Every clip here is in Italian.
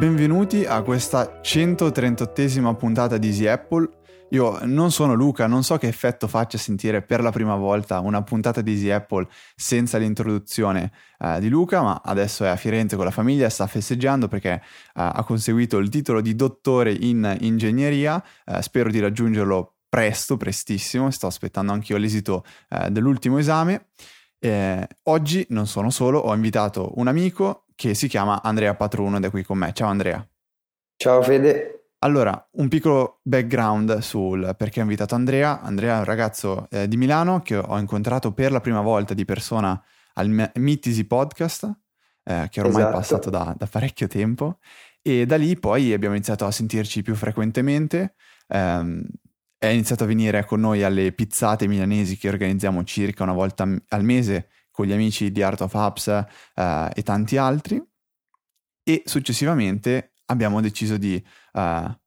benvenuti a questa 138esima puntata di Easy Apple. Io non sono Luca, non so che effetto faccia sentire per la prima volta una puntata di Easy Apple senza l'introduzione eh, di Luca, ma adesso è a Firenze con la famiglia, sta festeggiando perché eh, ha conseguito il titolo di dottore in ingegneria, eh, spero di raggiungerlo presto, prestissimo, sto aspettando anche io l'esito eh, dell'ultimo esame. Eh, oggi non sono solo, ho invitato un amico che si chiama Andrea Patruno ed è qui con me. Ciao Andrea. Ciao Fede. Allora, un piccolo background sul perché ho invitato Andrea. Andrea è un ragazzo eh, di Milano che ho incontrato per la prima volta di persona al Meet Podcast, eh, che ormai esatto. è passato da, da, parecchio tempo. E da lì poi abbiamo iniziato a sentirci più frequentemente. Um, è iniziato a venire con noi alle pizzate milanesi che organizziamo circa una volta al mese con gli amici di Art of Apps eh, e tanti altri e successivamente abbiamo deciso di eh,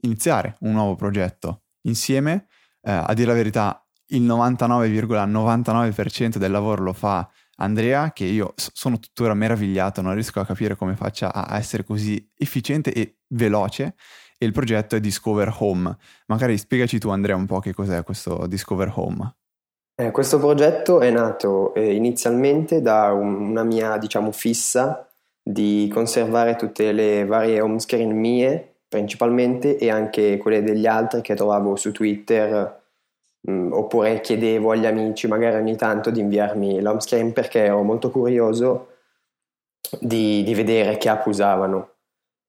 iniziare un nuovo progetto insieme. Eh, a dire la verità, il 99,99% del lavoro lo fa Andrea, che io sono tuttora meravigliato, non riesco a capire come faccia a essere così efficiente e veloce. E il progetto è Discover Home. Magari spiegaci tu, Andrea, un po' che cos'è questo Discover Home. Eh, questo progetto è nato eh, inizialmente da un, una mia, diciamo, fissa di conservare tutte le varie home screen mie principalmente e anche quelle degli altri che trovavo su Twitter mh, mm, oppure chiedevo agli amici magari ogni tanto di inviarmi l'home screen perché ero molto curioso di, di vedere che app usavano.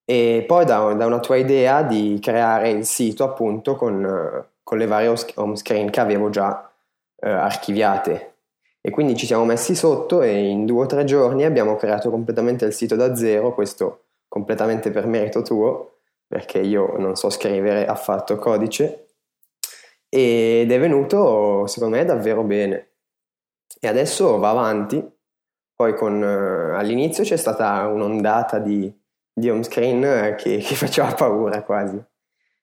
E poi da, da, una tua idea di creare il sito appunto con, con le varie home screen che avevo già eh, archiviate. E quindi ci siamo messi sotto e in due o tre giorni abbiamo creato completamente il sito da zero, questo completamente per merito tuo, perché io non so scrivere affatto codice, ed è venuto secondo me davvero bene. E adesso va avanti, poi con, eh, all'inizio c'è stata un'ondata di, di home screen eh, che, che faceva paura quasi.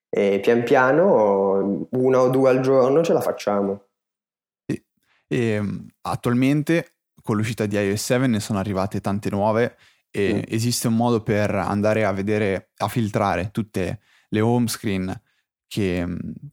E pian piano, una o due al giorno ce la facciamo. E ehm, attualmente con l'uscita di iOS 7 ne sono arrivate tante nuove e mm. esiste un modo per andare a vedere, a filtrare tutte le home screen che,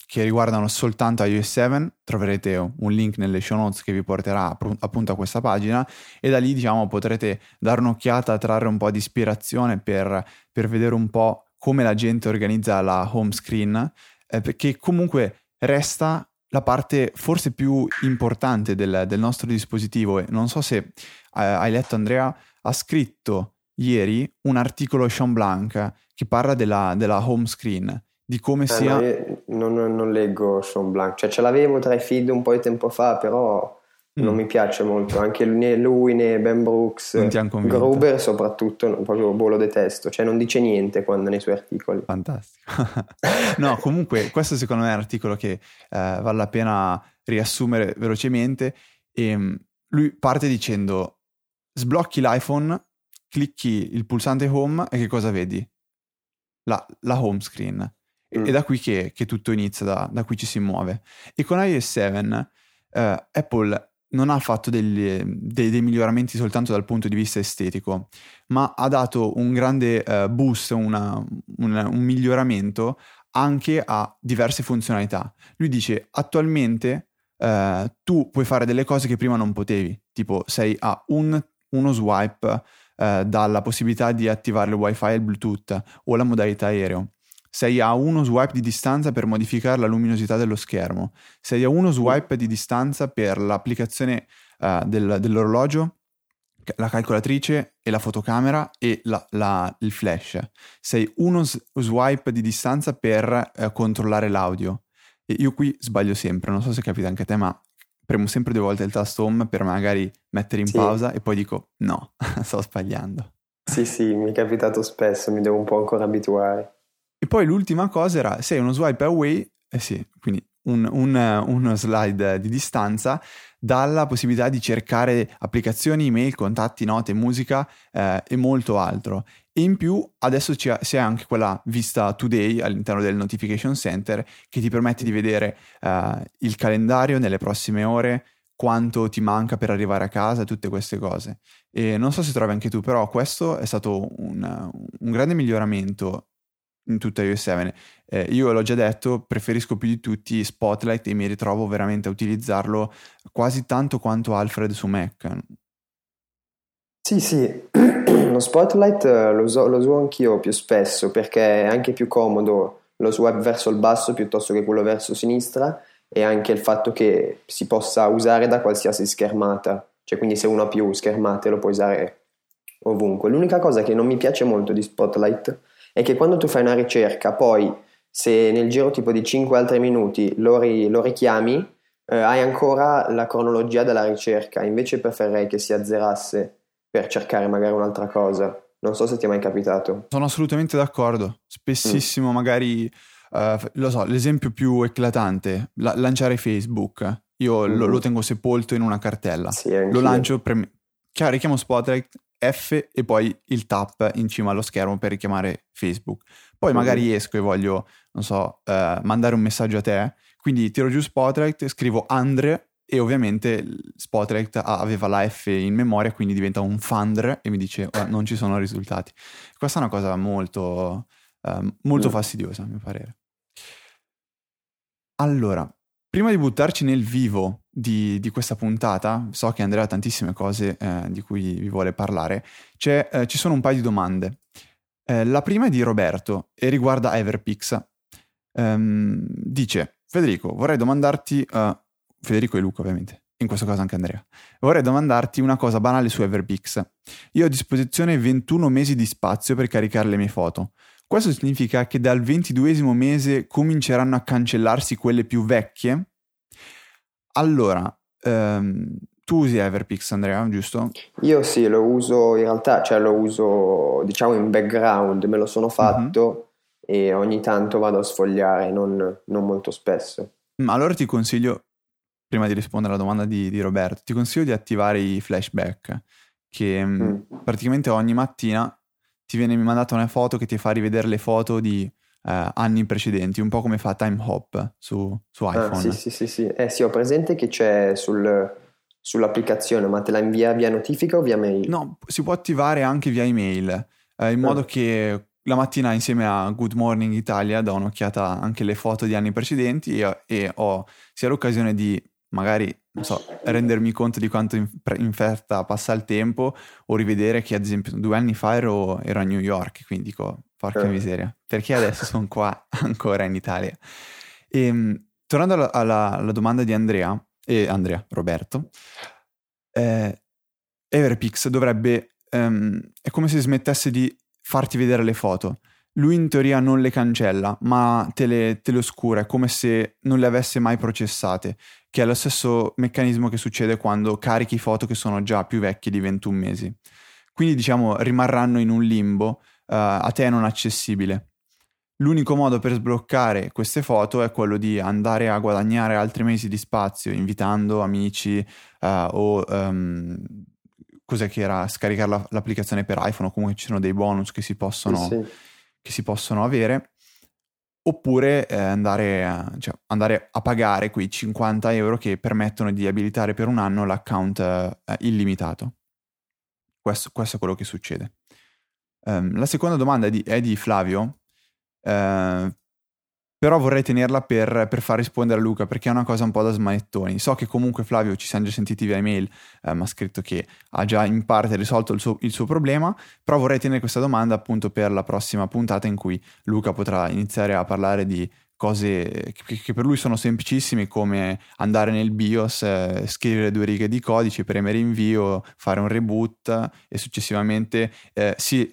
che, riguardano soltanto iOS 7. Troverete un link nelle show notes che vi porterà appunto a questa pagina e da lì diciamo potrete dare un'occhiata, trarre un po' di ispirazione per, per vedere un po' come la gente organizza la home screen, eh, perché comunque resta la parte forse più importante del, del nostro dispositivo. Non so se eh, hai letto Andrea, ha scritto ieri un articolo Sean Blanc che parla della, della home screen, di come eh, sia... No, non, non, leggo Sean Blanc, cioè ce l'avevo tra i feed un po' di tempo fa, però mm. non mi piace molto, anche né lui né Ben Brooks, Gruber soprattutto, proprio boh, lo detesto, cioè non dice niente quando nei suoi articoli. Fantastico. no, comunque questo secondo me è un articolo che eh, vale la pena riassumere velocemente e mm, lui parte dicendo sblocchi l'iPhone, clicchi il pulsante home e che cosa vedi? La, la home screen. Mm. È da qui che, che tutto inizia, da, da, qui ci si muove. E con iOS 7 eh, Apple non ha fatto degli, dei, dei, miglioramenti soltanto dal punto di vista estetico, ma ha dato un grande uh, boost, una, un, un, miglioramento anche a diverse funzionalità. Lui dice attualmente uh, tu puoi fare delle cose che prima non potevi, tipo sei a un, uno swipe uh, dalla possibilità di attivare il wifi e il bluetooth o la modalità aereo sei a uno swipe di distanza per modificare la luminosità dello schermo, sei a uno swipe di distanza per l'applicazione uh, del, dell'orologio, la calcolatrice e la fotocamera e la, la, il flash, sei uno swipe di distanza per uh, controllare l'audio. E io qui sbaglio sempre, non so se capita anche a te, ma premo sempre due volte il tasto home per magari mettere in sì. pausa e poi dico no, sto sbagliando. Sì, sì, mi è capitato spesso, mi devo un po' ancora abituare. E poi l'ultima cosa era, sei uno swipe away, eh sì, quindi un, un, uno slide di distanza dalla possibilità di cercare applicazioni, email, contatti, note, musica eh, e molto altro. E in più adesso c'è, anche quella vista today all'interno del notification center che ti permette di vedere eh, il calendario nelle prossime ore, quanto ti manca per arrivare a casa, tutte queste cose. E non so se trovi anche tu, però questo è stato un, un grande miglioramento in tutta iOS 7. Eh, io l'ho già detto, preferisco più di tutti Spotlight e mi ritrovo veramente a utilizzarlo quasi tanto quanto Alfred su Mac. Sì, sì, lo Spotlight eh, lo uso, lo uso anch'io più spesso perché è anche più comodo lo swipe verso il basso piuttosto che quello verso sinistra e anche il fatto che si possa usare da qualsiasi schermata, cioè quindi se uno ha più schermate lo può usare ovunque. L'unica cosa che non mi piace molto di Spotlight è che quando tu fai una ricerca, poi se nel giro tipo di 5 altri minuti lo, ri, lo richiami, eh, hai ancora la cronologia della ricerca, invece preferirei che si azzerasse per cercare magari un'altra cosa. Non so se ti è mai capitato. Sono assolutamente d'accordo. Spessissimo mm. magari Uh, lo so, l'esempio più eclatante, la- lanciare Facebook. Io mm-hmm. lo, lo, tengo sepolto in una cartella. Sì, lo lancio, prem- richiamo Spotlight, F e poi il tap in cima allo schermo per richiamare Facebook. Poi magari esco e voglio, non so, uh, mandare un messaggio a te, quindi tiro giù Spotlight, scrivo Andre e ovviamente Spotlight aveva la F in memoria, quindi diventa un Fundre e mi dice oh, non ci sono risultati. Questa è una cosa molto, uh, molto mm. fastidiosa, a mio parere. Allora, prima di buttarci nel vivo di, di, questa puntata, so che Andrea ha tantissime cose eh, di cui vi vuole parlare, eh, ci sono un paio di domande. Eh, la prima è di Roberto e riguarda Everpix. Um, dice, Federico, vorrei domandarti, uh, Federico e Luca ovviamente, in questo caso anche Andrea, vorrei domandarti una cosa banale su Everpix. Io ho a disposizione 21 mesi di spazio per caricare le mie foto. Questo significa che dal ventiduesimo mese cominceranno a cancellarsi quelle più vecchie? Allora, ehm, tu usi Everpix, Andrea, giusto? Io sì, lo uso in realtà, cioè lo uso diciamo in background, me lo sono mhm. fatto mm-hmm. e ogni tanto vado a sfogliare, non, non, molto spesso. Ma allora ti consiglio, prima di rispondere alla domanda di, di Roberto, ti consiglio di attivare i flashback, che mm. mm. praticamente ogni mattina ti viene mandata una foto che ti fa rivedere le foto di eh, anni precedenti, un po' come fa Time Hop su, su iPhone. Ah, sì, sì, sì, sì. Eh sì, ho presente che c'è sul, sull'applicazione, ma te la invia via notifica o via mail? No, si può attivare anche via email, eh, in ah. modo che la mattina insieme a Good Morning Italia do un'occhiata anche alle foto di anni precedenti e, e ho sia l'occasione di magari non so, rendermi conto di quanto in, in fretta passa il tempo o rivedere che ad esempio due anni fa ero, ero a New York, quindi dico porca eh. miseria, perché adesso sono qua ancora in Italia? E, ehm, tornando alla, alla, alla, domanda di Andrea, e Andrea, Roberto, eh, Everpix dovrebbe, um, è come se smettesse di farti vedere le foto lui in teoria non le cancella, ma te le, te le, oscura, è come se non le avesse mai processate, che è lo stesso meccanismo che succede quando carichi foto che sono già più vecchie di 21 mesi. Quindi diciamo rimarranno in un limbo a te non accessibile. L'unico modo per sbloccare queste foto è quello di andare a guadagnare altri mesi di spazio invitando amici uh, o um, cos'è che era scaricare la, l'applicazione per iPhone o comunque ci sono dei bonus che si possono sì, sì che si possono avere, oppure eh, andare, a, cioè, andare, a, pagare quei 50 euro che permettono di abilitare per un anno l'account eh, illimitato. Questo, questo, è quello che succede. Um, la seconda domanda è di, è di Flavio. Uh, però vorrei tenerla per, per, far rispondere a Luca perché è una cosa un po' da smanettoni. So che comunque Flavio ci siamo già sentiti via email, eh, mi ha scritto che ha già in parte risolto il suo, il suo, problema, però vorrei tenere questa domanda appunto per la prossima puntata in cui Luca potrà iniziare a parlare di cose che, che per lui sono semplicissime come andare nel BIOS, eh, scrivere due righe di codice, premere invio, fare un reboot e successivamente eh, sì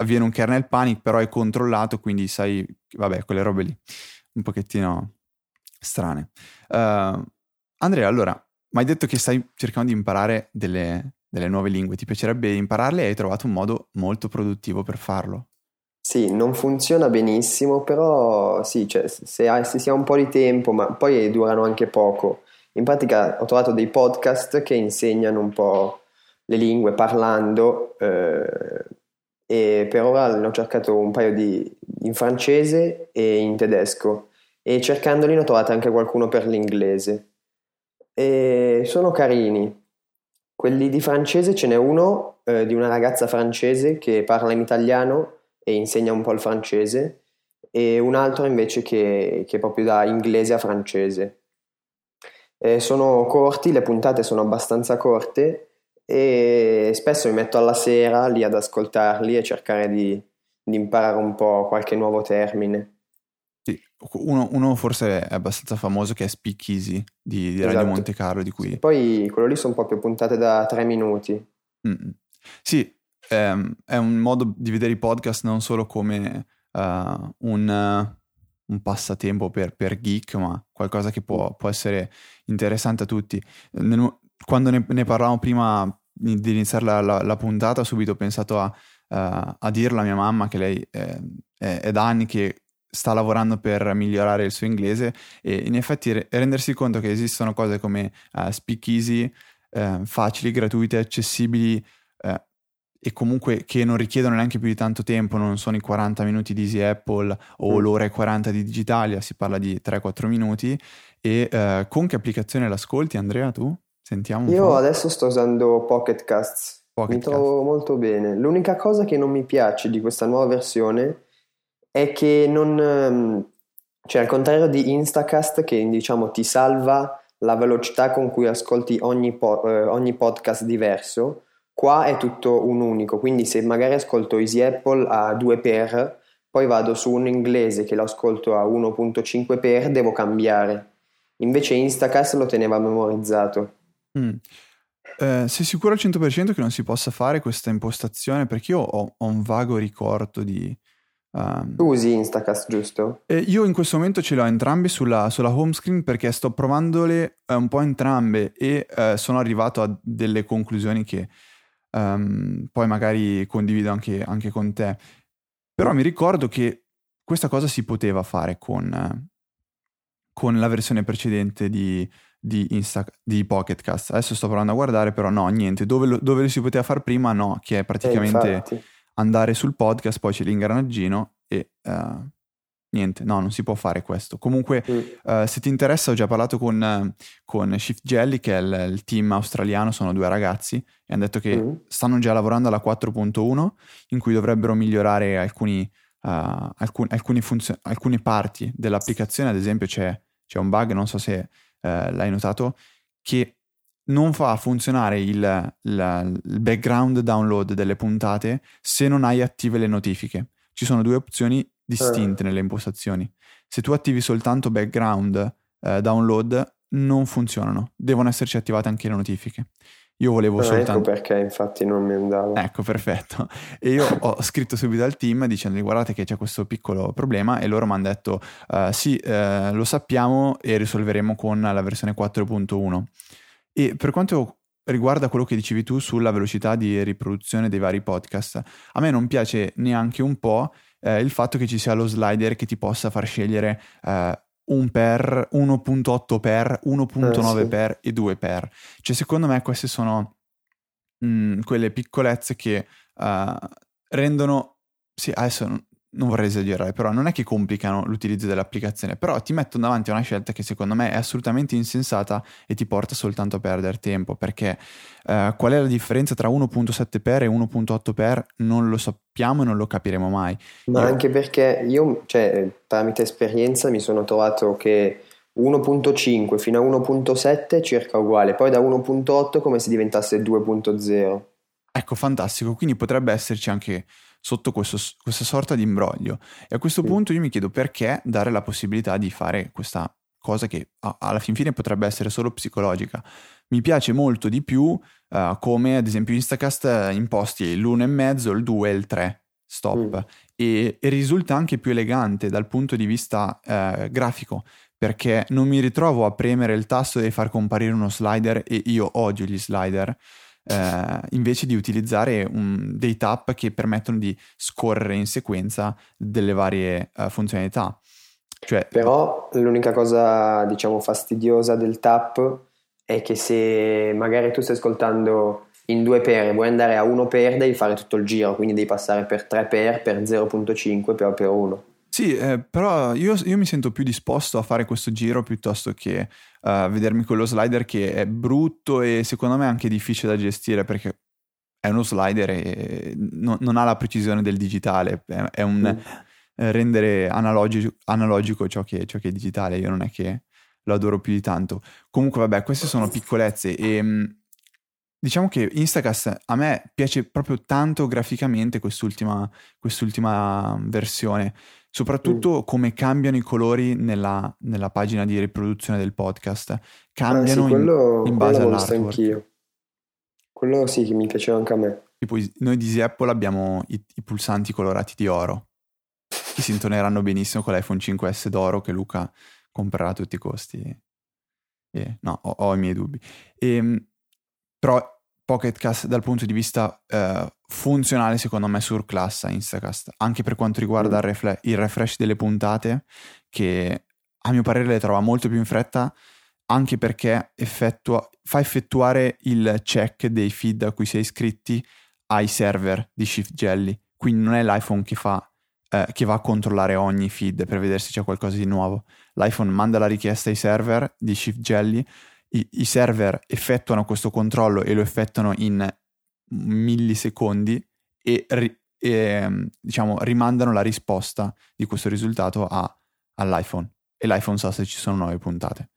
avviene un kernel panic, però è controllato, quindi sai, vabbè, quelle robe lì, un pochettino strane. Uh, Andrea, allora, mi hai detto che stai cercando di imparare delle, delle nuove lingue, ti piacerebbe impararle e hai trovato un modo molto produttivo per farlo. Sì, non funziona benissimo, però sì, cioè, se, hai, se si ha un po' di tempo, ma poi durano anche poco. In pratica ho trovato dei podcast che insegnano un po' le lingue parlando, eh, e per ora ne ho cercato un paio di, in francese e in tedesco e cercandoli ne ho trovato anche qualcuno per l'inglese. E sono carini. Quelli di francese ce n'è uno eh, di una ragazza francese che parla in italiano e insegna un po' il francese e un altro invece che, che proprio da inglese a francese. Eh, sono corti, le puntate sono abbastanza corte e spesso mi metto alla sera lì ad ascoltarli e cercare di, di imparare un po' qualche nuovo termine. Sì, uno, uno, forse è abbastanza famoso che è Speakeasy di, di Radio esatto. Monte Carlo. Di cui... Sì, poi quello lì sono proprio puntate da tre minuti. Mm-mm. Sì, ehm, è un modo di vedere i podcast non solo come uh, un, uh, un, passatempo per, per, geek, ma qualcosa che può, può essere interessante a tutti. Nel, quando ne, ne parlavamo prima di iniziare la, la, la, puntata, ho subito pensato a, uh, a dirlo a mia mamma che lei è, è, è da anni che sta lavorando per migliorare il suo inglese e in effetti re- rendersi conto che esistono cose come uh, speakeasy uh, facili, gratuite, accessibili uh, e comunque che non richiedono neanche più di tanto tempo, non sono i 40 minuti di Easy Apple o mm. l'ora e 40 di Digitalia, si parla di 3-4 minuti e con che applicazione l'ascolti Andrea tu? Sentiamo Io adesso sto usando Pocket Casts, Pocket mi trovo Cast. molto bene. L'unica cosa che non mi piace di questa nuova versione è che non... Ehm, cioè al contrario di Instacast che diciamo ti salva la velocità con cui ascolti ogni, po- eh, ogni podcast diverso, qua è tutto un unico, quindi se magari ascolto Easy Apple a 2x, poi vado su un inglese che lo ascolto a 1.5x, devo cambiare. Invece Instacast lo teneva memorizzato. Mm. Eh, sei sicuro al 100% che non si possa fare questa impostazione? Perché io ho, ho un vago ricordo di... Um... Tu usi Instacast, giusto? Eh, io in questo momento ce le ho entrambe sulla, sulla home screen perché sto provandole eh, un po' entrambe e eh, sono arrivato a delle conclusioni che um, poi magari condivido anche, anche, con te. Però mi ricordo che questa cosa si poteva fare con, con la versione precedente di, di, Insta, di Pocketcast. Adesso sto provando a guardare, però no, niente. Dove lo, dove lo si poteva fare prima, no, che è praticamente eh, andare sul podcast, poi c'è l'ingranaggino e uh, niente, no, non si può fare questo. Comunque, mm. uh, se ti interessa, ho già parlato con, uh, con Shift Jelly, che è il, il, team australiano, sono due ragazzi, e hanno detto che mm. stanno già lavorando alla 4.1, in cui dovrebbero migliorare alcuni, alcun, alcuni funzio- alcune parti dell'applicazione, ad esempio c'è, c'è un bug, non so se eh, l'hai notato, che non fa funzionare il, la, il, background download delle puntate se non hai attive le notifiche. Ci sono due opzioni distinte uh. nelle impostazioni. Se tu attivi soltanto background eh, download, non funzionano, devono esserci attivate anche le notifiche. Io volevo ah, soltanto... Ecco perché infatti non mi andavo. Ecco, perfetto. E io ho scritto subito al team dicendo guardate che c'è questo piccolo problema e loro mi hanno detto uh, sì, uh, lo sappiamo e risolveremo con la versione 4.1. E per quanto riguarda quello che dicevi tu sulla velocità di riproduzione dei vari podcast, a me non piace neanche un po' eh, il fatto che ci sia lo slider che ti possa far scegliere eh, un per, 1.8 per, 1.9 eh, per e 2 per. Cioè, secondo me queste sono mh, mm, quelle piccolezze che uh, rendono... Sì, adesso non vorrei esagerare, però non è che complicano l'utilizzo dell'applicazione, però ti mettono davanti a una scelta che secondo me è assolutamente insensata e ti porta soltanto a perdere tempo, perché eh, qual è la differenza tra 1.7x e 1.8x non lo sappiamo e non lo capiremo mai. Ma io... anche perché io, cioè, tramite esperienza mi sono trovato che 1.5 fino a 1.7 è circa uguale, poi da 1.8 come se diventasse 2.0. Ecco, fantastico, quindi potrebbe esserci anche sotto questo, questa sorta di imbroglio. E a questo sì. punto io mi chiedo perché dare la possibilità di fare questa cosa che alla fin fine potrebbe essere solo psicologica. Mi piace molto di più uh, come ad esempio Instacast eh, imposti l'1,5, il 2 e il 3 stop mm. e, e, risulta anche più elegante dal punto di vista uh, grafico perché non mi ritrovo a premere il tasto e far comparire uno slider e io odio gli slider eh, invece di utilizzare un, dei tap che permettono di scorrere in sequenza delle varie uh, funzionalità. Cioè, Però l'unica cosa, diciamo, fastidiosa del tap è che se magari tu stai ascoltando in due per vuoi andare a uno per, devi fare tutto il giro, quindi devi passare per 3 per, per 0.5 per per 1. Sì, eh, però io, io, mi sento più disposto a fare questo giro piuttosto che uh, vedermi quello slider che è brutto e secondo me anche difficile da gestire perché è uno slider e non, non ha la precisione del digitale, è, è un mm. rendere analogico, analogico ciò, che, ciò, che, è digitale, io non è che lo adoro più di tanto. Comunque vabbè, queste sono piccolezze e mm, diciamo che Instacast a me piace proprio tanto graficamente quest'ultima, quest'ultima versione, soprattutto mm. come cambiano i colori nella, nella, pagina di riproduzione del podcast. Cambiano ah, sì, quello, in, in base all'artwork. Anch'io. Quello sì che mi piaceva anche a me. Tipo noi di Easy Apple abbiamo i, i pulsanti colorati di oro, che si intoneranno benissimo con l'iPhone 5S d'oro che Luca comprerà a tutti i costi. E, no, ho, ho, i miei dubbi. E, ehm, però Pocket Cast dal punto di vista eh, funzionale secondo me surclassa Instacast, anche per quanto riguarda il, refle- il refresh delle puntate, che a mio parere le trova molto più in fretta anche perché effettua, fa effettuare il check dei feed a cui si è iscritti ai server di Shift Jelly. Quindi non è l'iPhone che, fa, eh, che va a controllare ogni feed per vedere se c'è qualcosa di nuovo. L'iPhone manda la richiesta ai server di Shift Jelly, i, i server effettuano questo controllo e lo effettuano in millisecondi e, e diciamo, rimandano la risposta di questo risultato a, all'iPhone e l'iPhone sa se ci sono nuove puntate.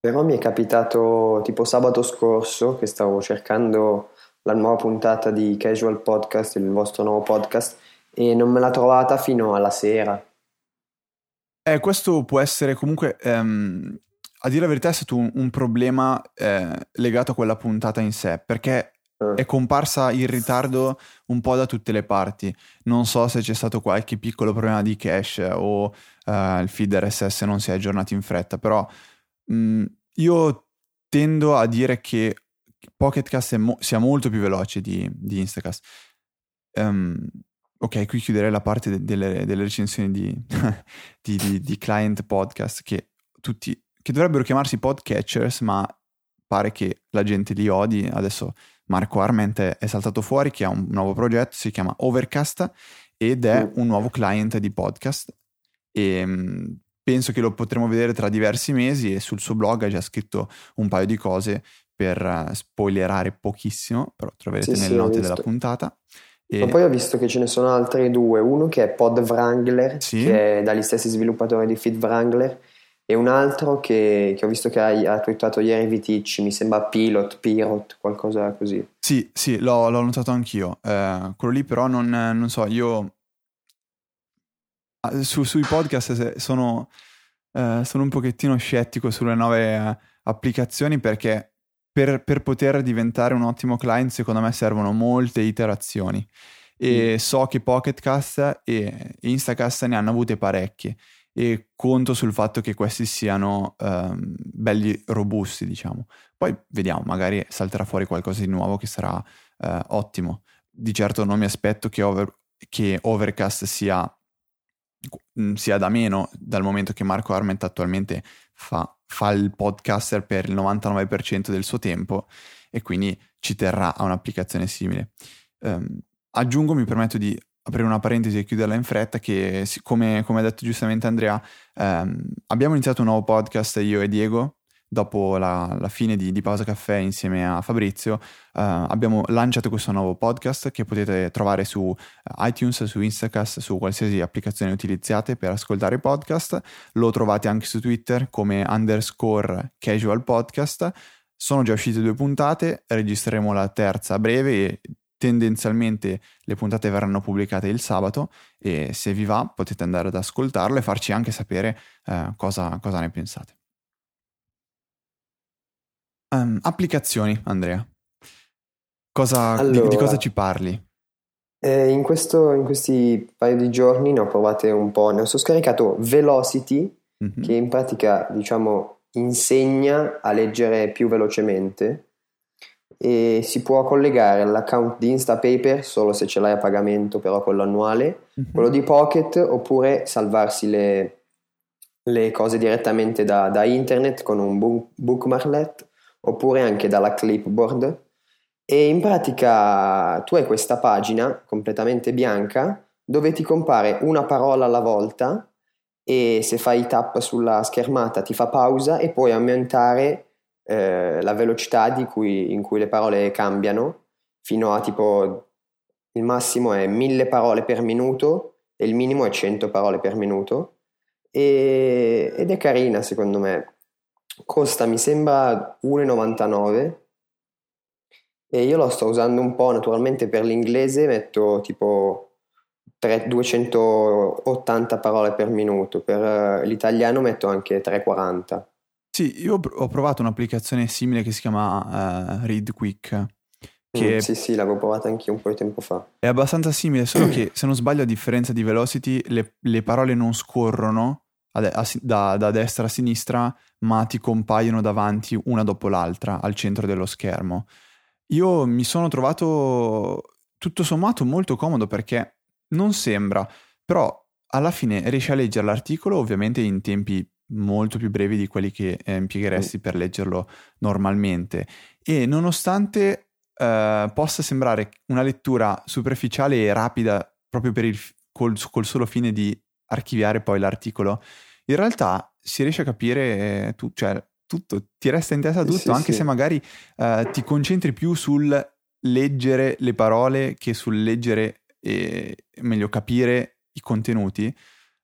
Però mi è capitato tipo sabato scorso che stavo cercando la nuova puntata di Casual Podcast, il vostro nuovo podcast, e non me l'ha trovata fino alla sera. Eh, questo può essere comunque, ehm, a dire la verità, è stato un, un problema eh, legato a quella puntata in sé, perché eh. è comparsa in ritardo un po' da tutte le parti. Non so se c'è stato qualche piccolo problema di cache o eh, il feed RSS non si è aggiornato in fretta, però Mm, io tendo a dire che Pocketcast mo- sia molto più veloce di, di Instacast. Um, ok, qui chiuderei la parte de- delle, delle, recensioni di, di, di, di, client podcast che tutti che dovrebbero chiamarsi podcatchers, ma pare che la gente li odi. Adesso Marco Arment è, saltato fuori che ha un nuovo progetto, si chiama Overcast ed è un nuovo client di podcast. E um, penso che lo potremo vedere tra diversi mesi e sul suo blog ha già scritto un paio di cose per uh, spoilerare pochissimo, però troverete sì, nelle sì, note della puntata. E... Ma poi ho visto che ce ne sono altri due, uno che è Pod Wrangler, sì. che è dagli stessi sviluppatori di Feed Wrangler, e un altro che, che ho visto che ha, ha twittato ieri Viticci, mi sembra Pilot, Pirot, qualcosa così. Sì, sì, l'ho, l'ho notato anch'io. Eh, quello lì però non, non so, io Ah, su, sui podcast sono, eh, sono, un pochettino scettico sulle nuove eh, applicazioni perché per, per, poter diventare un ottimo client secondo me servono molte iterazioni e mm. so che Pocketcast e Instacast ne hanno avute parecchie e conto sul fatto che questi siano um, belli robusti diciamo poi vediamo magari salterà fuori qualcosa di nuovo che sarà uh, ottimo di certo non mi aspetto che, over, che Overcast sia Mm, sia da meno dal momento che Marco Arment attualmente fa, fa il podcaster per il 99% del suo tempo e quindi ci terrà a un'applicazione simile. Um, aggiungo, mi permetto di aprire una parentesi e chiuderla in fretta, che come, come ha detto giustamente Andrea, um, abbiamo iniziato un nuovo podcast io e Diego dopo la, la fine di, di, Pausa Caffè insieme a Fabrizio, uh, abbiamo lanciato questo nuovo podcast che potete trovare su eh, iTunes, su Instacast, su qualsiasi applicazione utilizzate per ascoltare i podcast. Lo trovate anche su Twitter come underscore casual podcast. Sono già uscite due puntate, registreremo la terza a breve e tendenzialmente le puntate verranno pubblicate il sabato e se vi va potete andare ad ascoltarle e farci anche sapere uh, cosa, cosa ne pensate. Um, applicazioni, Andrea. Cosa, allora, di, di, cosa ci parli? Eh, in, questo, in, questi paio di giorni ne ho provate un po'. Ne ho scaricato Velocity, mm-hmm. che in pratica, diciamo, insegna a leggere più velocemente e si può collegare all'account di Instapaper solo se ce l'hai a pagamento, però quello annuale, mm-hmm. quello di Pocket, oppure salvarsi le, le cose direttamente da, da internet con un book, bookmarklet oppure anche dalla clipboard e in pratica tu hai questa pagina completamente bianca dove ti compare una parola alla volta e se fai tap sulla schermata ti fa pausa e puoi aumentare eh, la velocità cui, in cui le parole cambiano fino a tipo il massimo è 1000 parole per minuto e il minimo è 100 parole per minuto. E, ed è carina secondo me. Costa mi sembra 1,99 e io lo sto usando un po' naturalmente per l'inglese metto tipo 3, 280 parole per minuto. Per l'italiano metto anche 340 sì io ho provato un'applicazione simile che si chiama uh, Read Quick che mm, sì, sì, l'avevo provata anche un po' di tempo fa. È abbastanza simile, solo che se non sbaglio, a differenza di Velocity, le, le parole non scorrono a, a, da, da, destra a sinistra, ma ti compaiono davanti una dopo l'altra al centro dello schermo. Io mi sono trovato tutto sommato molto comodo perché non sembra, però alla fine riesci a leggere l'articolo ovviamente in tempi molto più brevi di quelli che eh, impiegheresti per leggerlo normalmente e nonostante eh, possa sembrare una lettura superficiale e rapida proprio per il, col, col, solo fine di archiviare poi l'articolo, in realtà si riesce a capire eh, tu, cioè, tutto, ti resta in testa tutto, sì, anche sì. se magari eh, ti concentri più sul leggere le parole che sul leggere e meglio capire i contenuti.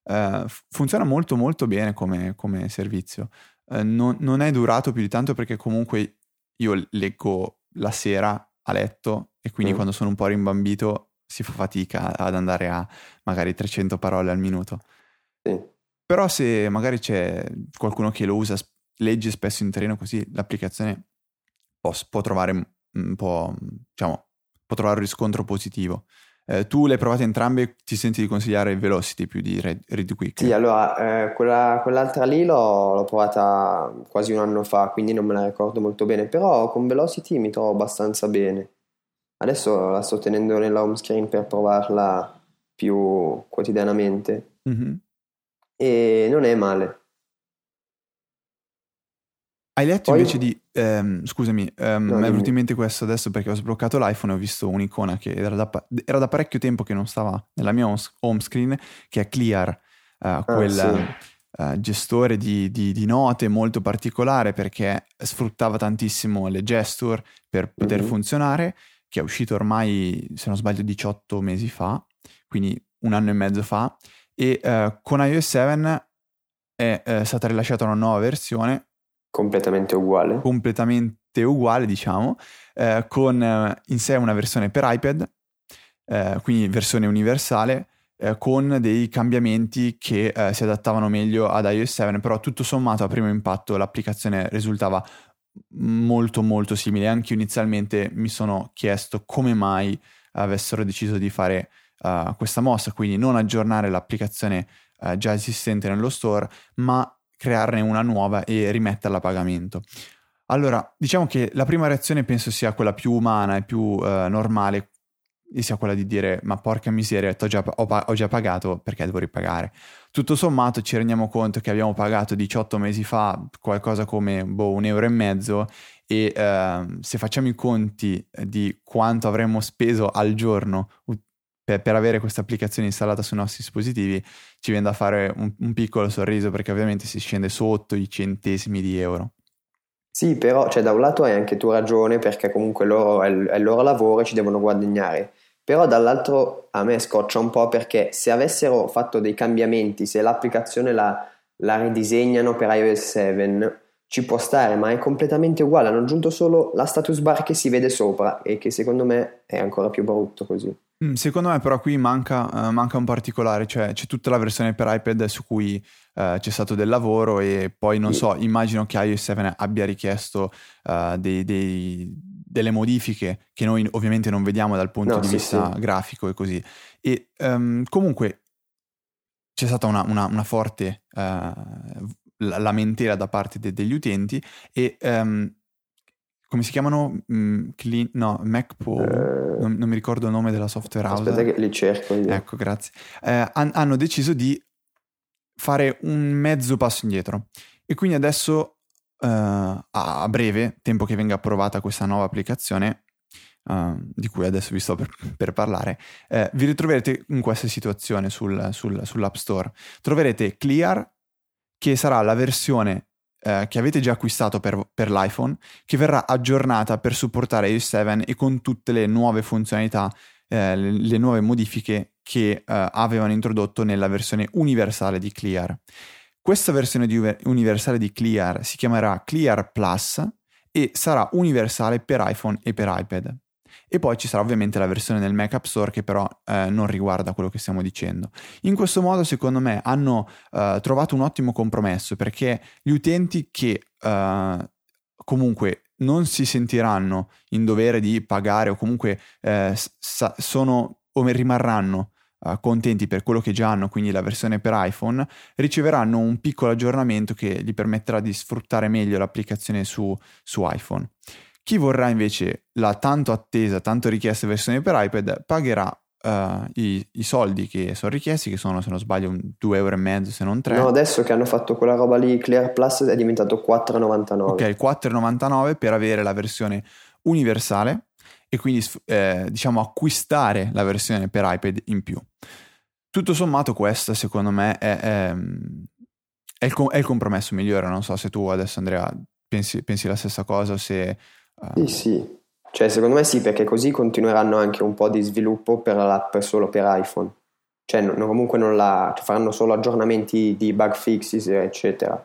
Uh, funziona molto molto bene come, come servizio. Uh, non, non, è durato più di tanto perché comunque io leggo la sera a letto e quindi mm. quando sono un po' rimbambito si fa fatica ad andare a magari 300 parole al minuto. Sì. Però se magari c'è qualcuno che lo usa, legge spesso in treno così, l'applicazione può, può trovare un po', diciamo, può trovare un riscontro positivo. Eh, tu le hai provate entrambe, ti senti di consigliare Velocity più di Read, Read Quick? Sì, allora, eh, quella, quell'altra lì l'ho, l'ho, provata quasi un anno fa, quindi non me la ricordo molto bene, però con Velocity mi trovo abbastanza bene. Adesso la sto tenendo nella home screen per provarla più quotidianamente mm-hmm. e non è male. Hai letto Poi... invece di... Ehm, scusami, ehm, no, mi è venuto in mente questo adesso perché ho sbloccato l'iPhone e ho visto un'icona che era da, era da parecchio tempo che non stava nella mia home screen, che è Clear, uh, quel ah, sì. uh, gestore di, di, di, note molto particolare perché sfruttava tantissimo le gesture per poter mm-hmm. funzionare, che è uscito ormai, se non sbaglio, 18 mesi fa, quindi un anno e mezzo fa, e uh, con iOS 7 è stata rilasciata una nuova versione completamente uguale. Completamente uguale, diciamo, eh, con eh, in sé una versione per iPad, eh, quindi versione universale, eh, con dei cambiamenti che eh, si adattavano meglio ad iOS 7, però tutto sommato a primo impatto l'applicazione risultava molto molto simile. Anche io inizialmente mi sono chiesto come mai avessero deciso di fare uh, questa mossa, quindi non aggiornare l'applicazione uh, già esistente nello store, ma crearne una nuova e rimetterla a pagamento. Allora, diciamo che la prima reazione penso sia quella più umana e più eh, normale, e sia quella di dire ma porca miseria, ho già, ho, ho già, pagato perché devo ripagare. Tutto sommato ci rendiamo conto che abbiamo pagato 18 mesi fa qualcosa come boh, un euro e mezzo e eh, se facciamo i conti di quanto avremmo speso al giorno per, per, avere questa applicazione installata sui nostri dispositivi ci viene da fare un, un, piccolo sorriso perché ovviamente si scende sotto i centesimi di euro. Sì, però cioè, da un lato hai anche tu ragione perché comunque loro è il, è il loro lavoro e ci devono guadagnare. Però dall'altro a me scoccia un po' perché se avessero fatto dei cambiamenti, se l'applicazione la, la ridisegnano per iOS 7, ci può stare, ma è completamente uguale. Hanno aggiunto solo la status bar che si vede sopra e che secondo me è ancora più brutto così. Mm, secondo me però qui manca, uh, manca, un particolare, cioè c'è tutta la versione per iPad su cui uh, c'è stato del lavoro e poi non so, immagino che iOS 7 abbia richiesto uh, dei, dei, delle modifiche che noi ovviamente non vediamo dal punto no, di sì, vista sì. grafico e così. E um, comunque c'è stata una, una, una forte lamentela da parte de- degli utenti e um, come si chiamano? Mm, clean, no, MacPo, eh, non, non, mi ricordo il nome della software house. Aspetta che li cerco io. Ecco, grazie. Eh, han, hanno deciso di fare un mezzo passo indietro e quindi adesso eh, a breve, tempo che venga approvata questa nuova applicazione, uh, di cui adesso vi sto per, per parlare, eh, vi ritroverete in questa situazione sul, sul, sull'App Store. Troverete Clear, che sarà la versione eh, che avete già acquistato per, per, l'iPhone, che verrà aggiornata per supportare iOS 7 e con tutte le nuove funzionalità, eh, le, le, nuove modifiche che eh, avevano introdotto nella versione universale di Clear. Questa versione di universale di Clear si chiamerà Clear Plus e sarà universale per iPhone e per iPad. E poi ci sarà ovviamente la versione nel Mac App Store che però eh, non riguarda quello che stiamo dicendo. In questo modo, secondo me, hanno eh, trovato un ottimo compromesso perché gli utenti che eh, comunque non si sentiranno in dovere di pagare o comunque eh, sa- sono o rimarranno uh, contenti per quello che già hanno, quindi la versione per iPhone, riceveranno un piccolo aggiornamento che gli permetterà di sfruttare meglio l'applicazione su, su iPhone. Chi vorrà invece la tanto attesa, tanto richiesta versione per iPad pagherà Uh, i, i, soldi che sono richiesti, che sono se non sbaglio 2,5 euro se non 3. No, adesso che hanno fatto quella roba lì, Clear Plus è diventato 4,99. Ok, 4,99 per avere la versione universale e quindi eh, diciamo acquistare la versione per iPad in più. Tutto sommato questo secondo me è, è, è, il, è il, compromesso migliore, non so se tu adesso Andrea pensi, pensi la stessa cosa se... Sì, sì, cioè secondo me sì perché così continueranno anche un po' di sviluppo per l'app solo per iPhone, cioè non, comunque non la, cioè faranno solo aggiornamenti di bug fixes eccetera.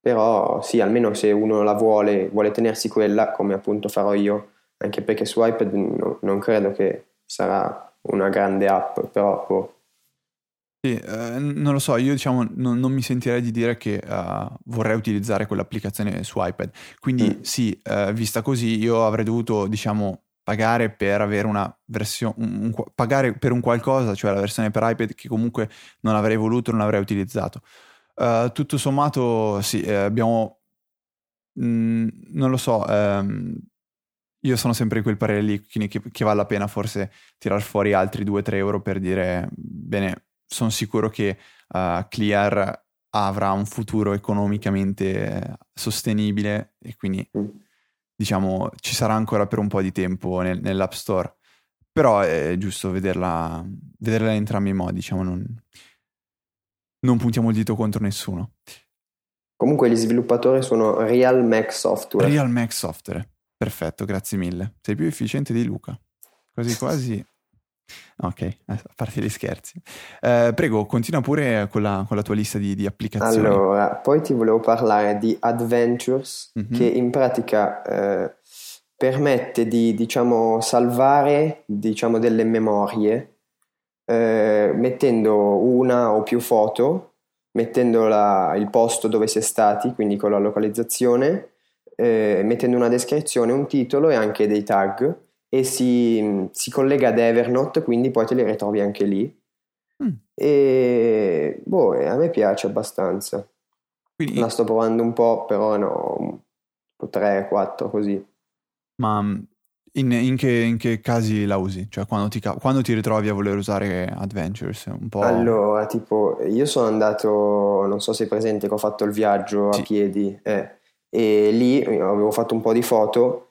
Però sì, almeno se uno la vuole, vuole tenersi quella, come appunto farò io, anche perché su iPad no, non credo che sarà una grande app, però boh. Sì, eh, non lo so, io diciamo non, non mi sentirei di dire che uh, vorrei utilizzare quell'applicazione su iPad. Quindi mm. sì, uh, vista così io avrei dovuto, diciamo, pagare per avere una versione, un, un, pagare per un qualcosa, cioè la versione per iPad che comunque non avrei voluto, non avrei utilizzato. Uh, tutto sommato, sì, eh, abbiamo, mh, mm, non lo so, ehm, io sono sempre in quel parere lì, che, che vale la pena forse tirar fuori altri 2-3 euro per dire, bene, sono sicuro che uh, Clear avrà un futuro economicamente sostenibile e quindi mm. diciamo ci sarà ancora per un po' di tempo nel, nell'App Store. Però è giusto vederla, vederla in entrambi i modi, diciamo, non, non puntiamo il dito contro nessuno. Comunque gli sviluppatori sono Real Mac Software. Real Mac Software. Perfetto, grazie mille. Sei più efficiente di Luca. Quasi quasi. Ok, eh, a parte gli scherzi. Eh, prego, continua pure con la, con la tua lista di, di, applicazioni. Allora, poi ti volevo parlare di Adventures, mm-hmm. che in pratica eh, permette di, diciamo, salvare, diciamo, delle memorie eh, mettendo una o più foto, mettendo la, il posto dove si è stati, quindi con la localizzazione, eh, mettendo una descrizione, un titolo e anche dei tag e si, si, collega ad Evernote, quindi poi te li ritrovi anche lì. Mm. E boh, a me piace abbastanza. Quindi... La sto provando un po', però no, 3-4 così. Ma mm, in, in, che, in, che, casi la usi? Cioè quando ti, quando ti, ritrovi a voler usare Adventures? Un po'... Allora, tipo, io sono andato, non so se è presente che ho fatto il viaggio sì. a piedi, eh, e lì avevo fatto un po' di foto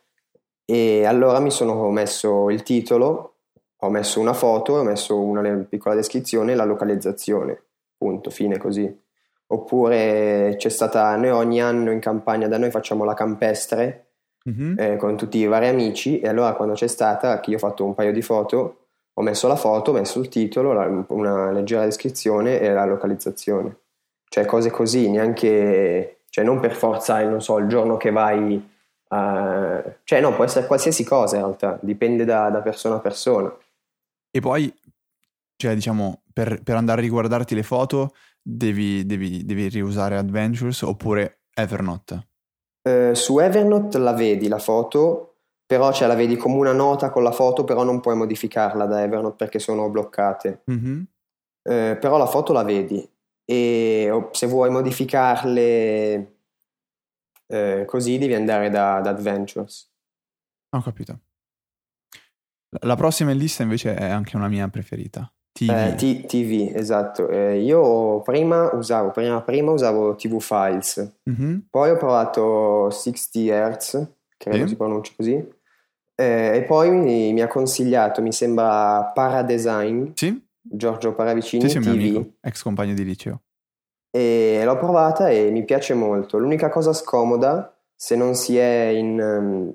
e allora mi sono messo il titolo, ho messo una foto, ho messo una piccola descrizione e la localizzazione, punto, fine così. Oppure c'è stata, noi ogni anno in campagna da noi facciamo la campestre mm-hmm. eh, con tutti i vari amici e allora quando c'è stata, che io ho fatto un paio di foto, ho messo la foto, ho messo il titolo, la, una leggera descrizione e la localizzazione. Cioè cose così, neanche cioè non per forza, non so, il giorno che vai, uh, cioè no, può essere qualsiasi cosa in realtà, dipende da, da persona a persona. E poi, cioè diciamo, per, per andare a riguardarti le foto devi, devi, devi riusare Adventures oppure Evernote? Uh, su Evernote la vedi la foto, però cioè, la vedi come una nota con la foto, però non puoi modificarla da Evernote perché sono bloccate. Mm-hmm. Uh, però la foto la vedi e se vuoi modificarle eh, così devi andare da, da, Adventures. Ho capito. La prossima in lista invece è anche una mia preferita. TV. Eh, T- TV, esatto. Eh, io prima usavo, prima, prima usavo TV Files, mm-hmm. poi ho provato 60 Hz, credo sì. si pronuncia così, Eh, e poi mi, mi, ha consigliato, mi sembra Paradesign. Sì? Giorgio Paravicini sì, sì, TV. Amico, ex compagno di liceo. E l'ho provata e mi piace molto. L'unica cosa scomoda, se non si è in, um,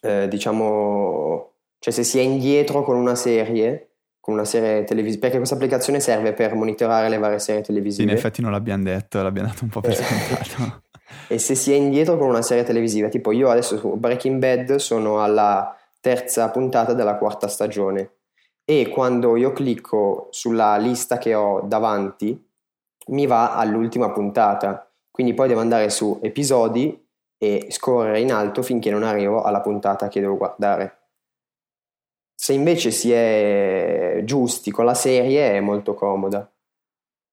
eh, diciamo, cioè se si è indietro con una serie, con una serie televisiva, perché questa applicazione serve per monitorare le varie serie televisive. In effetti non l'abbiamo detto, l'abbiamo dato un po' per eh. scontato. e se si è indietro con una serie televisiva, tipo io adesso su Breaking Bad sono alla terza puntata della quarta stagione e quando io clicco sulla lista che ho davanti mi va all'ultima puntata, quindi poi devo andare su episodi e scorrere in alto finché non arrivo alla puntata che devo guardare. Se invece si è giusti con la serie è molto comoda.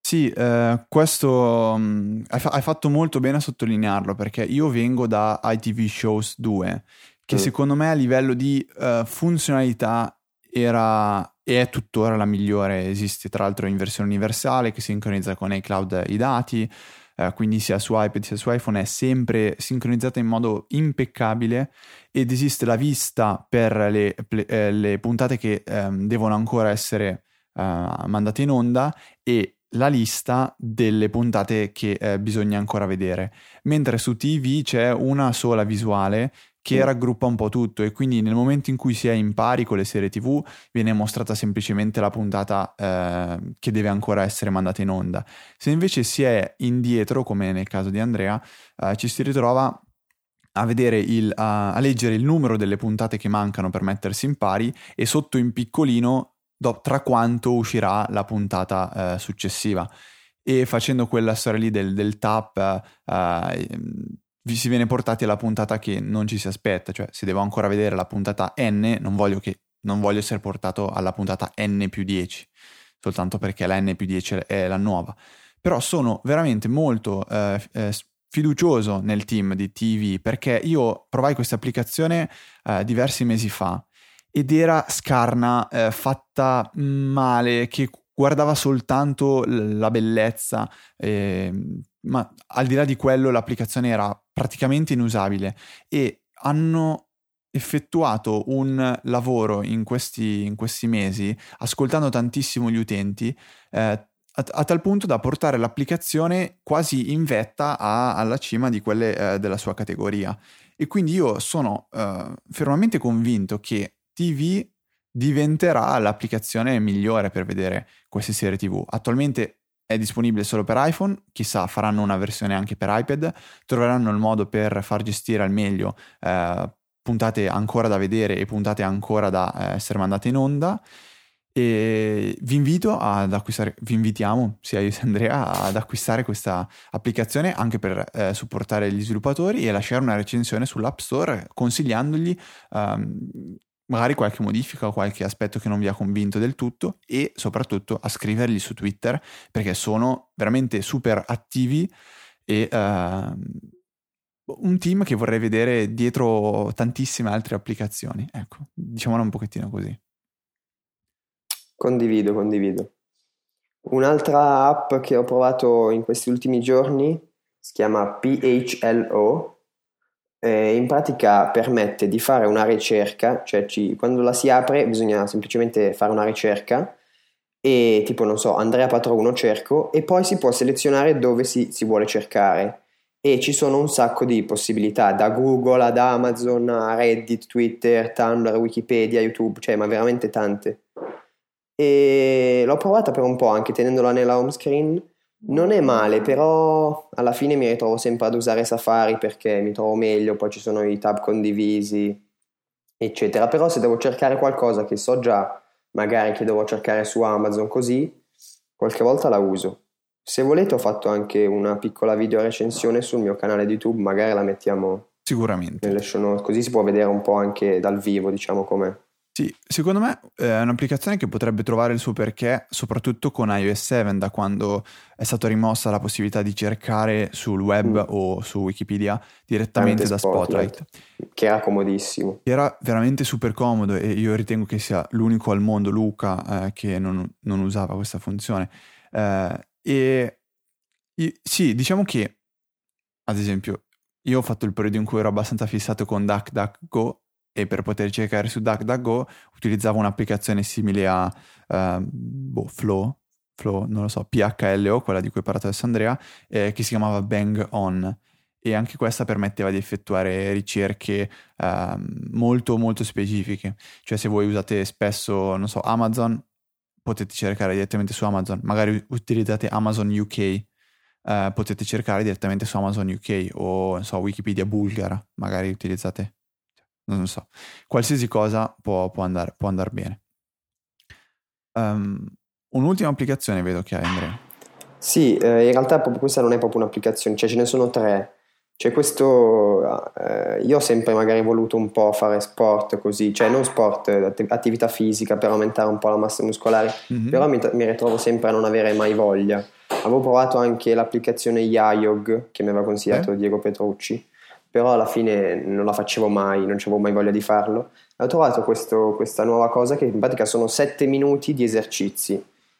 Sì, eh, questo um, hai, fa- hai, fatto molto bene a sottolinearlo perché io vengo da ITV Shows 2 che mm. secondo me a livello di uh, funzionalità era e è tuttora la migliore, esiste tra l'altro in versione universale che sincronizza con iCloud i dati, eh, quindi sia su iPad sia su iPhone è sempre sincronizzata in modo impeccabile ed esiste la vista per le, eh, le puntate che eh, devono ancora essere eh, mandate in onda e la lista delle puntate che eh, bisogna ancora vedere, mentre su TV c'è una sola visuale che raggruppa un po' tutto e quindi nel momento in cui si è in pari con le serie tv viene mostrata semplicemente la puntata eh, che deve ancora essere mandata in onda. Se invece si è indietro, come nel caso di Andrea, eh, ci si ritrova a, il, a, a, leggere il numero delle puntate che mancano per mettersi in pari e sotto in piccolino do, tra quanto uscirà la puntata eh, successiva. E facendo quella storia lì del, del tap, eh, vi si viene portati alla puntata che non ci si aspetta, cioè se devo ancora vedere la puntata N, non voglio, che, non voglio essere portato alla puntata N più 10, soltanto perché la N più 10 è la nuova. Però sono veramente molto eh, eh, fiducioso nel team di TV perché io provai questa applicazione eh, diversi mesi fa ed era scarna, eh, fatta male, che guardava soltanto la bellezza, eh, ma al di là di quello l'applicazione era praticamente inusabile e hanno effettuato un lavoro in questi, in questi mesi, ascoltando tantissimo gli utenti, eh, a, tal punto da portare l'applicazione quasi in vetta a, alla cima di quelle eh, della sua categoria. E quindi io sono eh, fermamente convinto che TV diventerà l'applicazione migliore per vedere queste serie TV. Attualmente è disponibile solo per iPhone, chissà faranno una versione anche per iPad, troveranno il modo per far gestire al meglio eh, puntate ancora da vedere e puntate ancora da eh, essere mandate in onda. E vi invito ad acquistare, vi invitiamo sia io sia Andrea ad acquistare questa applicazione anche per eh, supportare gli sviluppatori e lasciare una recensione sull'App Store consigliandogli um, magari qualche modifica o qualche aspetto che non vi ha convinto del tutto e soprattutto a scriverli su Twitter perché sono veramente super attivi e uh, un team che vorrei vedere dietro tantissime altre applicazioni. Ecco, diciamolo un pochettino così. Condivido, condivido. Un'altra app che ho provato in questi ultimi giorni si chiama PHLO eh, in pratica permette di fare una ricerca, cioè ci, quando la si apre bisogna semplicemente fare una ricerca e tipo non so, Andrea Patrono cerco e poi si può selezionare dove si, si vuole cercare e ci sono un sacco di possibilità da Google ad Amazon a Reddit, Twitter, Tumblr, Wikipedia, YouTube, cioè ma veramente tante. E l'ho provata per un po' anche tenendola nella home screen non è male, però alla fine mi ritrovo sempre ad usare Safari perché mi trovo meglio, poi ci sono i tab condivisi, eccetera. Però se devo cercare qualcosa che so già, magari che devo cercare su Amazon così, qualche volta la uso. Se volete ho fatto anche una piccola video recensione sul mio canale di YouTube, magari la mettiamo Sicuramente. nelle show notes, così si può vedere un po' anche dal vivo, diciamo com'è. Sì, secondo me eh, è un'applicazione che potrebbe trovare il suo perché soprattutto con iOS 7 da quando è stata rimossa la possibilità di cercare sul web mm. o su Wikipedia direttamente Tante da Spotlight. Spotlight. Che era comodissimo. Era veramente super comodo e io ritengo che sia l'unico al mondo, Luca, eh, che non, non, usava questa funzione. Eh, e sì, diciamo che, ad esempio, io ho fatto il periodo in cui ero abbastanza fissato con DuckDuckGo e per poter cercare su DuckDuckGo utilizzavo un'applicazione simile a uh, boh, Flow, Flow, non lo so, PHLO, quella di cui ha parlato adesso Andrea, eh, che si chiamava Bang On e anche questa permetteva di effettuare ricerche uh, molto molto specifiche. Cioè se voi usate spesso, non so, Amazon, potete cercare direttamente su Amazon, magari utilizzate Amazon UK, eh, potete cercare direttamente su Amazon UK o non so, Wikipedia bulgara, magari utilizzate, non so, qualsiasi cosa può, può andare può andar bene. Um, un'ultima applicazione vedo che hai Andrea. Sì, eh, in realtà questa non è proprio un'applicazione, cioè ce ne sono tre. Cioè questo, eh, io ho sempre magari voluto un po' fare sport così, cioè non sport, attività fisica per aumentare un po' la massa muscolare, mm-hmm. però mi, mi, ritrovo sempre a non avere mai voglia. Avevo provato anche l'applicazione Yayog che mi aveva consigliato eh? Diego Petrucci, però alla fine non la facevo mai, non avevo mai voglia di farlo. Ho trovato questo, questa nuova cosa che in pratica sono 7 minuti di esercizi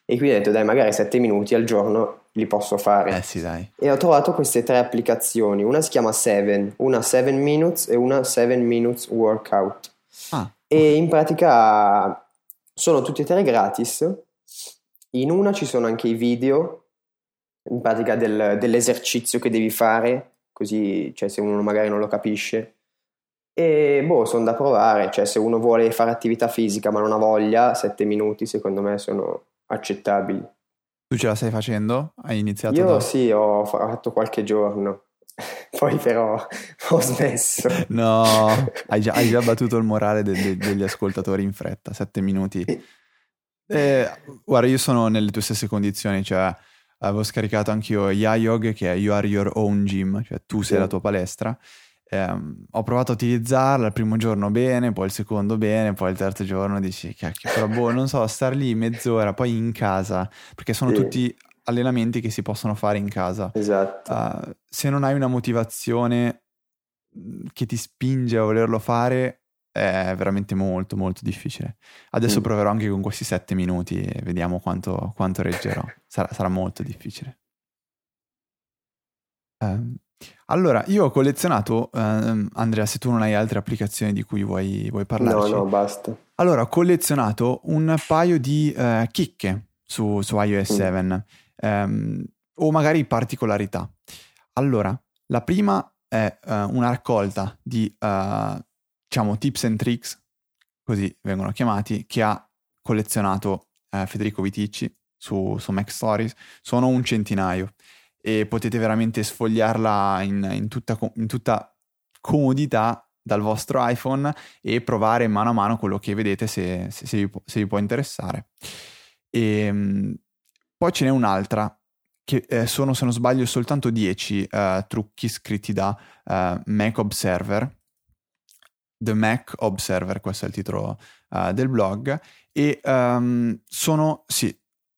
e quindi ho detto dai magari 7 minuti al giorno li posso fare. Eh sì, dai. E ho trovato queste tre applicazioni, una si chiama Seven, una 7 Minutes e una 7 Minutes Workout. Ah. E in pratica sono tutte e tre gratis. In una ci sono anche i video, in pratica del, dell'esercizio che devi fare, così cioè, se uno magari non lo capisce. E boh, sono da provare, cioè se uno vuole fare attività fisica ma non ha voglia, 7 minuti secondo me sono accettabili. Tu ce la stai facendo? Hai iniziato? Io da... sì, ho fatto qualche giorno, poi però ho smesso. No, hai già, hai già battuto il morale de, de, degli ascoltatori in fretta, sette minuti. Eh, guarda, io sono nelle tue stesse condizioni, cioè avevo scaricato anch'io Yayog che è You Are Your Own Gym, cioè tu sei sì. la tua palestra eh, ho provato a utilizzarla il primo giorno bene, poi il secondo bene, poi il terzo giorno dici, cacchio, però boh, non so, star lì mezz'ora, poi in casa, perché sono sì. tutti allenamenti che si possono fare in casa. Esatto. Uh, se non hai una motivazione mhmm, che ti spinge a volerlo fare, è veramente molto, molto difficile. Adesso mm. proverò anche con questi sette minuti e vediamo quanto, quanto reggerò. Sarà, sarà molto difficile. Um, allora, io ho collezionato, ehm, Andrea, se tu non hai altre applicazioni di cui vuoi, vuoi parlarci. No, no, basta. Allora, ho collezionato un paio di eh, chicche su, su iOS 7, mm. ehm, o magari particolarità. Allora, la prima è uh, una raccolta di, uh, diciamo, tips and tricks, così vengono chiamati, che ha collezionato uh, Federico Viticci su, su Mac Stories. Sono un centinaio e potete veramente sfogliarla in, in, tutta, in tutta comodità dal vostro iPhone e provare mano a mano quello che vedete se, se, se, vi, può, se vi, può interessare. E, ehm, poi ce n'è un'altra che eh, sono, se non sbaglio, soltanto 10 uh, trucchi scritti da uh, Mac Observer. The Mac Observer, questo è il titolo uh, del blog. E um, sono, sì,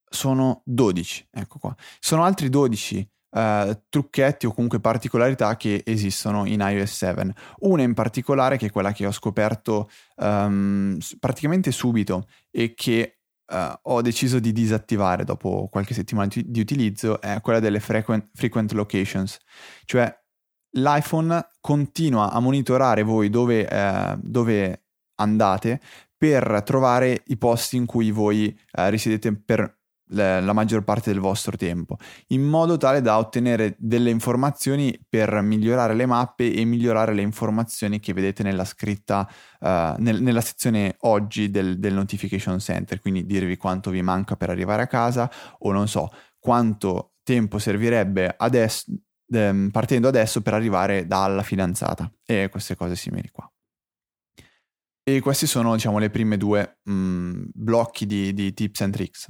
sono 12, ecco qua. Sono altri 12 uh, trucchetti o comunque particolarità che esistono in iOS 7. Una in particolare che è quella che ho scoperto um, praticamente subito e che uh, ho deciso di disattivare dopo qualche settimana di utilizzo è quella delle frequent, frequent locations, cioè l'iPhone continua a monitorare voi dove, uh, dove andate per trovare i posti in cui voi uh, risiedete per la maggior parte del vostro tempo, in modo tale da ottenere delle informazioni per migliorare le mappe e migliorare le informazioni che vedete nella scritta, uh, nel, nella sezione oggi del, del, notification center, quindi dirvi quanto vi manca per arrivare a casa o non so quanto tempo servirebbe adesso, ehm, partendo adesso per arrivare dalla fidanzata e queste cose simili qua. E questi sono diciamo le prime due mh, mm, blocchi di, di tips and tricks.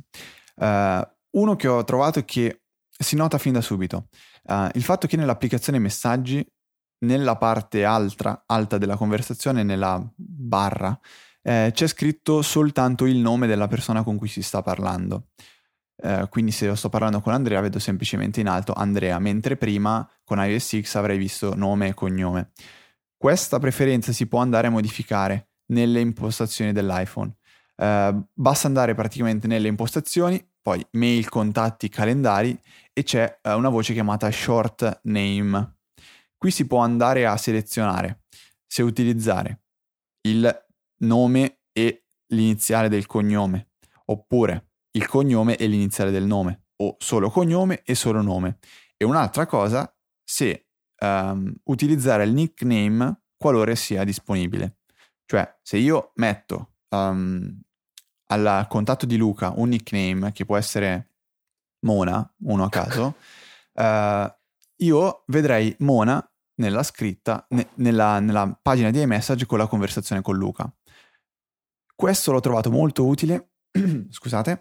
Uh, uno che ho trovato che si nota fin da subito, uh, il fatto che nell'applicazione messaggi, nella parte alta, alta della conversazione, nella barra, eh, c'è scritto soltanto il nome della persona con cui si sta parlando. Uh, quindi se sto parlando con Andrea vedo semplicemente in alto Andrea, mentre prima con iOS X avrei visto nome e cognome. Questa preferenza si può andare a modificare nelle impostazioni dell'iPhone. Uh, basta andare praticamente nelle impostazioni, poi mail, contatti, calendari e c'è uh, una voce chiamata short name. Qui si può andare a selezionare se utilizzare il nome e l'iniziale del cognome, oppure il cognome e l'iniziale del nome, o solo cognome e solo nome. E un'altra cosa, se um, utilizzare il nickname qualora sia disponibile. Cioè, se io metto um, al contatto di Luca un nickname che può essere Mona, uno a caso, uh, io vedrei Mona nella scritta, ne, nella, nella pagina di iMessage con la conversazione con Luca. Questo l'ho trovato molto utile, scusate,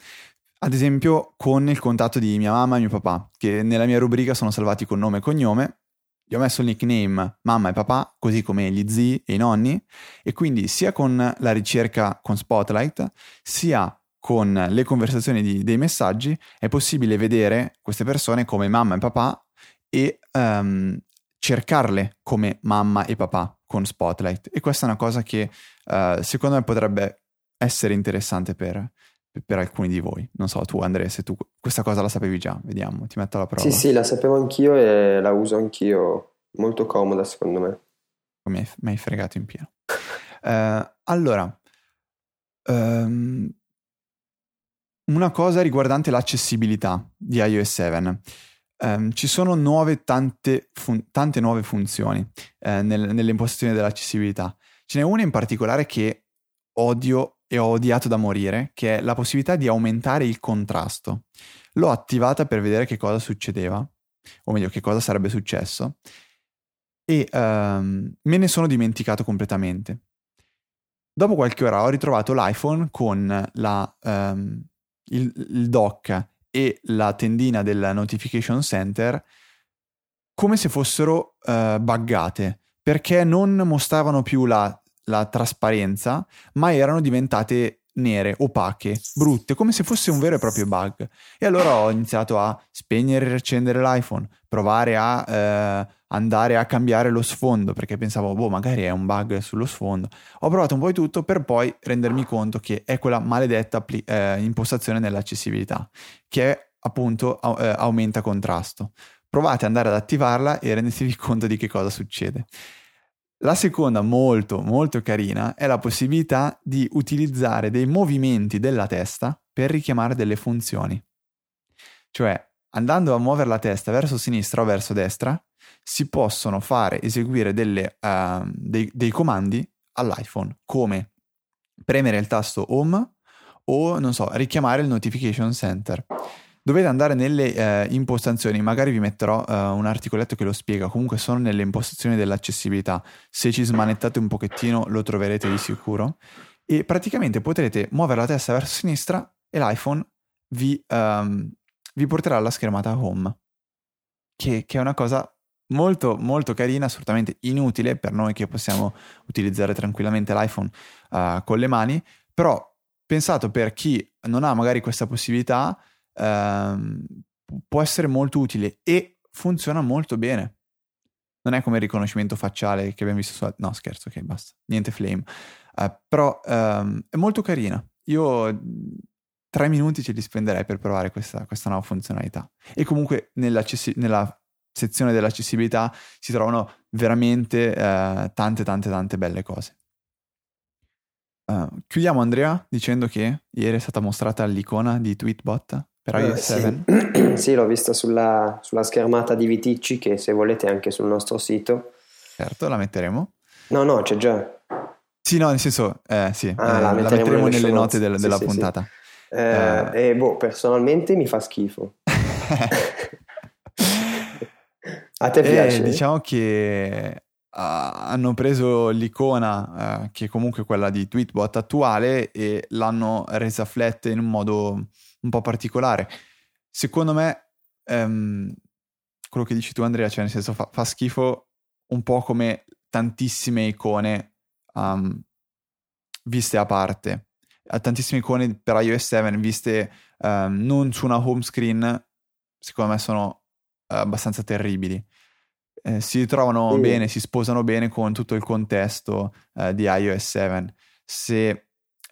ad esempio con il contatto di mia mamma e mio papà, che nella mia rubrica sono salvati con nome e cognome. Gli ho messo il nickname mamma e papà, così come gli zii e i nonni, e quindi sia con la ricerca con Spotlight, sia con le conversazioni di, dei messaggi, è possibile vedere queste persone come mamma e papà e um, cercarle come mamma e papà con Spotlight. E questa è una cosa che uh, secondo me potrebbe essere interessante per, per alcuni di voi. Non so, tu Andrea, se tu questa cosa la sapevi già, vediamo, ti metto alla prova. Sì, sì, la sapevo anch'io e la uso anch'io, molto comoda secondo me. Mi hai, fregato in pieno. uh, allora, um, una cosa riguardante l'accessibilità di iOS 7. Um, ci sono nuove, tante, fun- tante nuove funzioni eh, nel, nelle impostazioni dell'accessibilità. Ce n'è una in particolare che odio e ho odiato da morire, che è la possibilità di aumentare il contrasto. L'ho attivata per vedere che cosa succedeva, o meglio, che cosa sarebbe successo, e um, me ne sono dimenticato completamente. Dopo qualche ora ho ritrovato l'iPhone con la, um, il, il dock e la tendina del notification center come se fossero uh, buggate perché non mostravano più la, la trasparenza ma erano diventate nere, opache, brutte, come se fosse un vero e proprio bug. E allora ho iniziato a spegnere e riaccendere l'iPhone, provare a eh, andare a cambiare lo sfondo, perché pensavo, boh, magari è un bug sullo sfondo. Ho provato un po' di tutto per poi rendermi conto che è quella maledetta pli- eh, impostazione nell'accessibilità, che appunto eh, aumenta contrasto. Provate ad andare ad attivarla e rendetevi conto di che cosa succede. La seconda, molto molto carina, è la possibilità di utilizzare dei movimenti della testa per richiamare delle funzioni. Cioè, andando a muovere la testa verso sinistra o verso destra, si possono fare eseguire delle, uh, dei, dei comandi all'iPhone, come premere il tasto Home o, non so, richiamare il Notification Center. Dovete andare nelle eh, impostazioni, magari vi metterò eh, un articoletto che lo spiega, comunque sono nelle impostazioni dell'accessibilità, se ci smanettate un pochettino lo troverete di sicuro. E praticamente potrete muovere la testa verso sinistra e l'iPhone vi, um, vi porterà alla schermata home, che, che, è una cosa molto molto carina, assolutamente inutile per noi che possiamo utilizzare tranquillamente l'iPhone uh, con le mani, però pensato per chi non ha magari questa possibilità ehm, può essere molto utile e funziona molto bene. Non è come il riconoscimento facciale che abbiamo visto su... No, scherzo, ok, basta. Niente flame. Uh, però um, è molto carina. Io tre minuti ce li spenderei per provare questa, questa nuova funzionalità. E comunque nella sezione dell'accessibilità si trovano veramente uh, tante, tante, tante belle cose. Uh, chiudiamo Andrea dicendo che ieri è stata mostrata l'icona di Tweetbot per iOS eh, 7? Sì. sì, l'ho vista sulla, sulla, schermata di Viticci che se volete anche sul nostro sito. Certo, la metteremo. No, no, c'è già. Sì, no, nel senso, eh, sì, ah, eh, la, metteremo la, metteremo nelle, nelle note del, sì, della sì, puntata. Sì. Eh, e boh, personalmente mi fa schifo. A te piace? diciamo che hanno preso l'icona, uh, che è comunque quella di Tweetbot attuale, e l'hanno resa flat in un modo un po' particolare. Secondo me, um, quello che dici tu Andrea, cioè nel senso fa, fa schifo un po' come tantissime icone um, viste a parte. Tantissime icone per iOS 7 viste um, non su una home screen, secondo me sono uh, abbastanza terribili. Eh, si trovano mm. bene, si sposano bene con tutto il contesto uh, di iOS 7. Se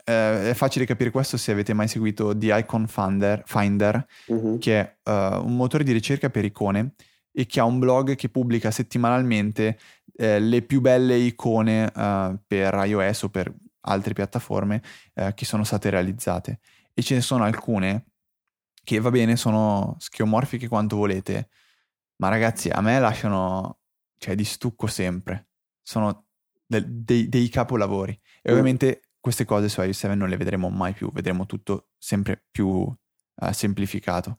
eh, è facile capire questo se avete mai seguito The Icon Finder, Finder uh-huh. che è uh, un motore di ricerca per icone e che ha un blog che pubblica settimanalmente eh, le più belle icone eh, per iOS o per altre piattaforme eh, che sono state realizzate. E ce ne sono alcune che va bene, sono schiomorfiche quanto volete, ma ragazzi, a me lasciano, cioè, di stucco sempre. Sono del, dei, dei, capolavori. E mm. ovviamente queste cose su iOS 7 non le vedremo mai più, vedremo tutto sempre più uh, semplificato.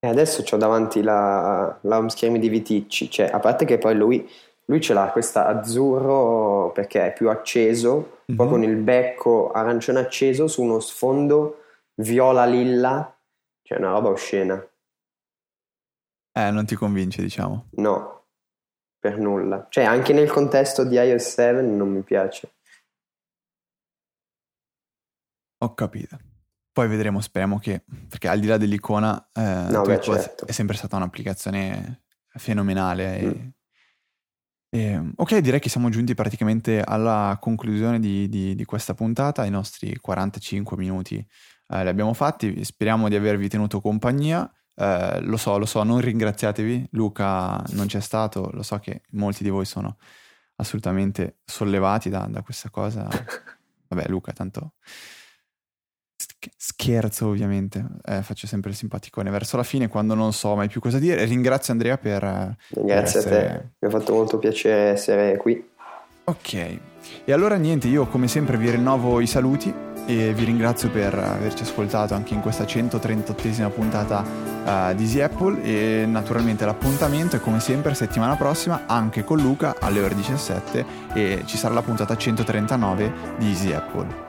E adesso ho davanti la, la home screen di Viticci, cioè, a parte che poi lui, lui ce l'ha questa azzurro perché è più acceso, mm-hmm. poi con il becco arancione acceso su uno sfondo viola lilla, cioè una roba oscena. Eh, non ti convince, diciamo. No, per nulla. Cioè, anche nel contesto di iOS 7 non mi piace. Ho capito. Poi vedremo, speriamo che, perché al di là dell'icona, eh, no, beh, certo. è sempre stata un'applicazione fenomenale. Mm. E, e, ok, direi che siamo giunti praticamente alla conclusione di, di, di questa puntata. I nostri 45 minuti eh, li abbiamo fatti. Speriamo di avervi tenuto compagnia. Eh, lo so, lo so, non ringraziatevi. Luca non c'è stato. Lo so che molti di voi sono assolutamente sollevati da, da questa cosa. Vabbè, Luca, tanto Scherzo ovviamente, eh, faccio sempre il simpaticone verso la fine quando non so mai più cosa dire. Ringrazio Andrea per... Grazie per essere... a te, mi ha fatto molto piacere essere qui. Ok, e allora niente, io come sempre vi rinnovo i saluti e vi ringrazio per averci ascoltato anche in questa 138esima puntata uh, di Easy Apple e naturalmente l'appuntamento è come sempre settimana prossima anche con Luca alle ore 17 e ci sarà la puntata 139 di Easy Apple.